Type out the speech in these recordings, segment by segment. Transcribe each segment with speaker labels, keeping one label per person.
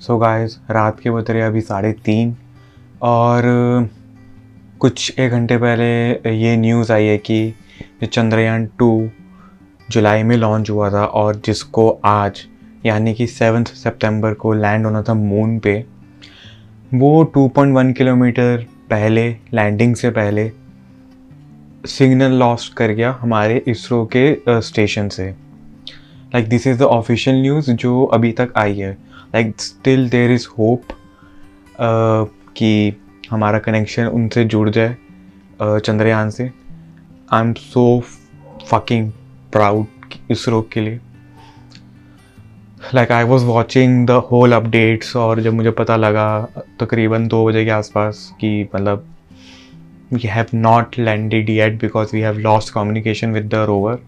Speaker 1: सो so guys रात के बज रहे अभी साढ़े तीन और, कुछ एक घंटे पहले ये न्यूज़ आई है कि चंद्रयान टू जुलाई में लॉन्च हुआ था और जिसको आज, यानी कि सेवन्थ सितंबर को लैंड होना था मून पे। वो 2.1 किलोमीटर पहले लैंडिंग से पहले सिग्नल लॉस्ट कर गया हमारे इसरो के स्टेशन से। Like this is the official news जो अभी तक आई है। Like still there is hope कि हमारा कनेक्शन उनसे जुड़ जाए uh, चंद्रयान से। I am so fucking proud ISRO के लिए। Like I was watching the whole updates और जब मुझे पता लगा तकरीबन दो बजे के आसपास कि मतलब we have not landed yet because we have lost communication with the rover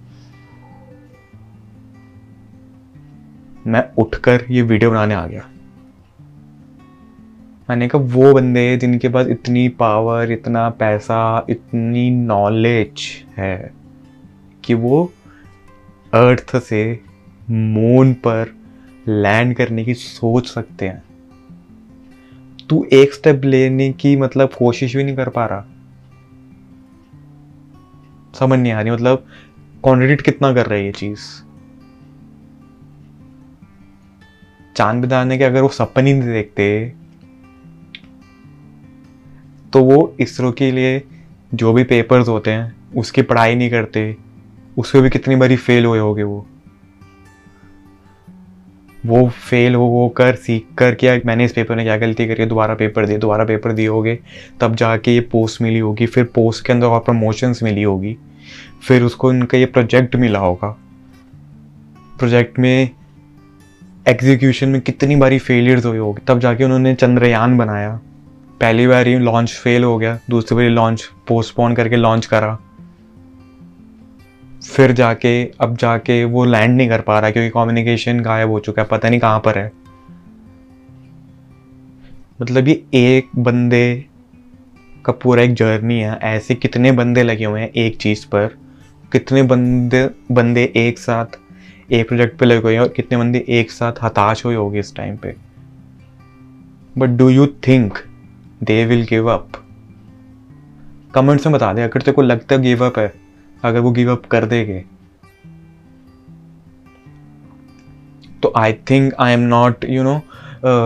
Speaker 1: मैं उठकर ये वीडियो बनाने आ गया। मैंने कहा, वो बंदे जिनके पास इतनी पावर इतना पैसा, इतनी नॉलेज है कि वो अर्थ से मून पर लैंड करने की सोच सकते हैं। तू एक स्टेप लेने की मतलब कोशिश भी नहीं कर पा रहा। समझ नहीं आ रही मतलब कॉन्ट्रेडिक्ट कितना कर रहा है ये चीज़? चाँद बिताने के अगर वो सपन ही नहीं देखते तो वो इसरो के लिए जो भी पेपर्स होते हैं, उसकी पढ़ाई नहीं करते, उसमें भी कितनी बारी फेल हुए होगे वो। वो फेल हो हो कर, सीख कर क्या मैंने इस पेपर में क्या गलती करी दोबारा पेपर दिए, दोबारा पेपर दिए होगे, तब जाके ये पोस्ट मिली होगी, फिर पोस्ट के अंदर और प्रमोशंस मिली होगी, फिर उसको इनका ये प्रोजेक्ट मिला होगा। प्रोजेक्ट में एग्जीक्यूशन में कितनी बारी फेलियर्स हुई होगी। तब जाके उन्होंने चंद्रयान बनाया। पहली बार ही लॉन्च फेल हो गया। दूसरी बारी लॉन्च पोस्टपोन करके लॉन्च करा। फिर जाके, अब जाके वो लैंड नहीं कर पा रहा क्योंकि कम्युनिकेशन गायब हो चुका है। पता नहीं कहाँ पर है। मतलब ये एक बंदे का पूरा एक जर्नी है। ऐसे कितने बंदे लगे हुए हैं एक चीज़ पर। कितने बंदे बंदे एक साथ एक प्रोजेक्ट पे लगे हुए और कितने बंदे एक साथ हताश हुए होंगे इस टाइम पे। But do you think they will give up comments में बता दे, अगर तेरे को लगता है गिव अप है, अगर वो गिव अप कर देंगे। तो I think I am not you know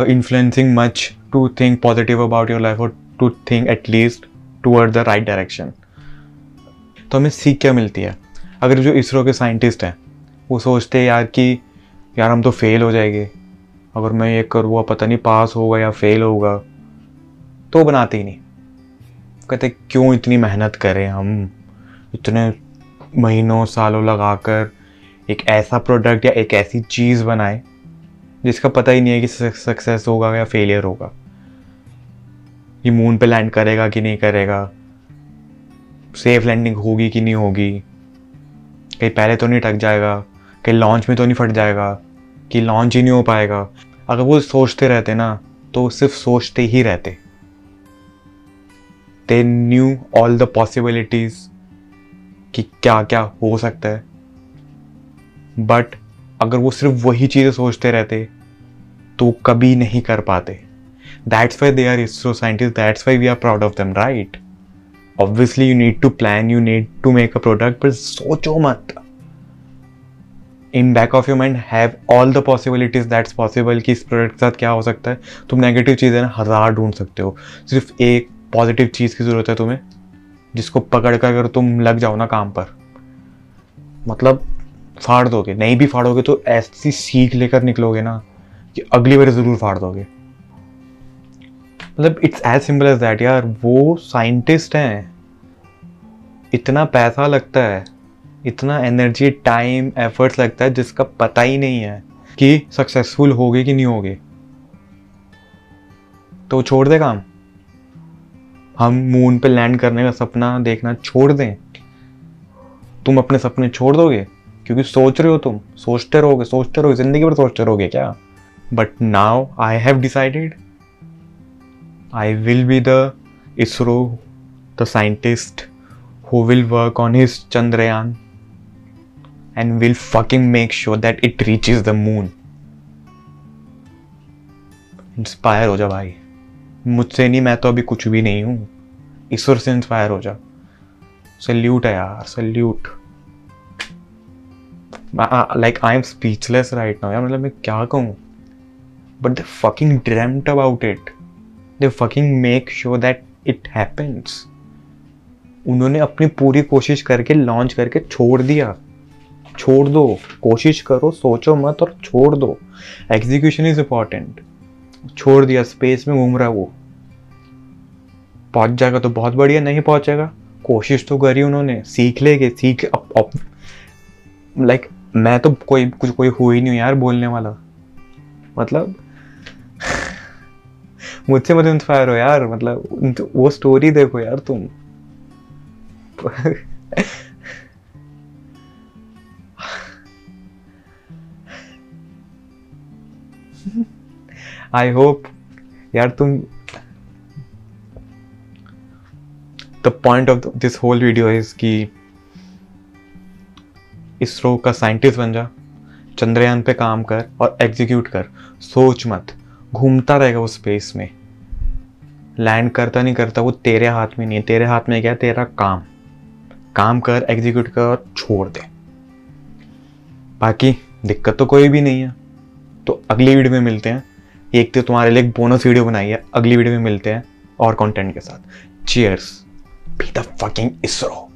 Speaker 1: influencing much to think positive about your life और to think at least toward the right direction तो हमें सीख क्या मिलती है? अगर जो इसरो के साइंटिस्ट हैं वो सोचते यार कि यार हम तो फेल हो जाएँगे। अगर मैं ये करूँगा पता नहीं पास होगा या फेल होगा। तो बनाते ही नहीं। कहते, क्यों इतनी मेहनत करें हम? इतने महीनों, सालों लगाकर एक ऐसा प्रोडक्ट या एक ऐसी चीज़ बनाए, जिसका पता ही नहीं है कि सक्सेस होगा या फेलियर होगा। ये मून पे लैंड करेगा कि नहीं करेगा? सेफ़ लैंडिंग होगी कि नहीं होगी? कहीं पहले तो नहीं टक जाएगा? कहीं लॉन्च में तो नहीं फट जाएगा, कि लॉन्च ही नहीं हो पाएगा। अगर वो सोचते रहते ना तो सिर्फ़ सोचते ही रहते। They knew all the possibilities कि क्या क्या हो सकता है। बट अगर वो सिर्फ़ वही चीज़ें सोचते रहते तो कभी नहीं कर पाते। That's why they are ISRO scientist that's why we are proud of them right obviously you need to plan you need to make a product पर सोचो मत। In back of your mind have all the possibilities that's possible कि इस product के साथ क्या हो सकता है? तुम नेगेटिव चीज़ें ना हज़ार ढूंढ सकते हो। सिर्फ़ एक पॉजिटिव चीज़ की ज़रूरत है तुम्हें, जिसको पकड़ कर अगर तुम लग जाओ ना काम पर। मतलब फाड़ दोगे, नहीं भी फाड़ोगे तो ऐसी सीख लेकर निकलोगे ना कि अगली बार ज़रूर फाड़ दोगे। मतलब it's as simple as that यार, वो साइंटिस्ट हैं। इतना पैसा लगता है। इतना एनर्जी टाइम एफर्ट्स लगता है जिसका पता ही नहीं है कि सक्सेसफुल होगे कि नहीं होगे। तो छोड़ दे काम। हम मून पे लैंड करने का सपना देखना छोड़ दें। तुम अपने सपने छोड़ दोगे? क्योंकि सोच रहे हो तुम। सोचते रहोगे सोचते रहोगे, ज़िंदगी भर सोचते रहोगे क्या? But now I have decided I will be the ISRO the scientist who will work on his Chandrayaan and will fucking make sure that it reaches the moon. Inspire हो जा भाई। मुझसे नहीं, मैं तो अभी कुछ भी नहीं हूँ। ईश्वर से इंस्पायर हो जा। सल्यूट है यार salute like I am speechless right now यार मतलब मैं क्या कहूँ? But they fucking dreamt about it they fucking make sure that it happens उन्होंने अपनी पूरी कोशिश करके लॉन्च करके छोड़ दिया। छोड़ दो, कोशिश करो, सोचो मत और छोड़ दो। एग्जीक्यूशन इज़ इंपॉर्टेंट छोड़ दिया स्पेस में घूम रहा वो। पहुँच जाएगा तो बहुत बढ़िया, नहीं पहुंचेगा। कोशिश तो करी उन्होंने, सीख लेगे सीख लाइक मैं तो कोई, कुछ, कोई हुई नहीं यार बोलने वाला। मतलब मुझसे मत इंस्पायर हो यार मतलब वो स्टोरी देखो यार तुम। आई होप यार तुम the point of this whole video is कि इसरो का साइंटिस्ट बन जा, चंद्रयान पे काम कर और एग्जीक्यूट कर। सोच मत, घूमता रहेगा वो स्पेस में। लैंड करता नहीं करता वो तेरे हाथ में नहीं है। तेरे हाथ में क्या तेरा काम। काम कर एग्जीक्यूट कर और छोड़ दे। बाकी दिक्कत तो कोई भी नहीं है। तो अगली वीडियो में मिलते हैं। एक तो तुम्हारे लिए एक बोनस वीडियो बनाई है। अगली वीडियो में मिलते हैं और कंटेंट के साथ। Cheers be the fucking ISRO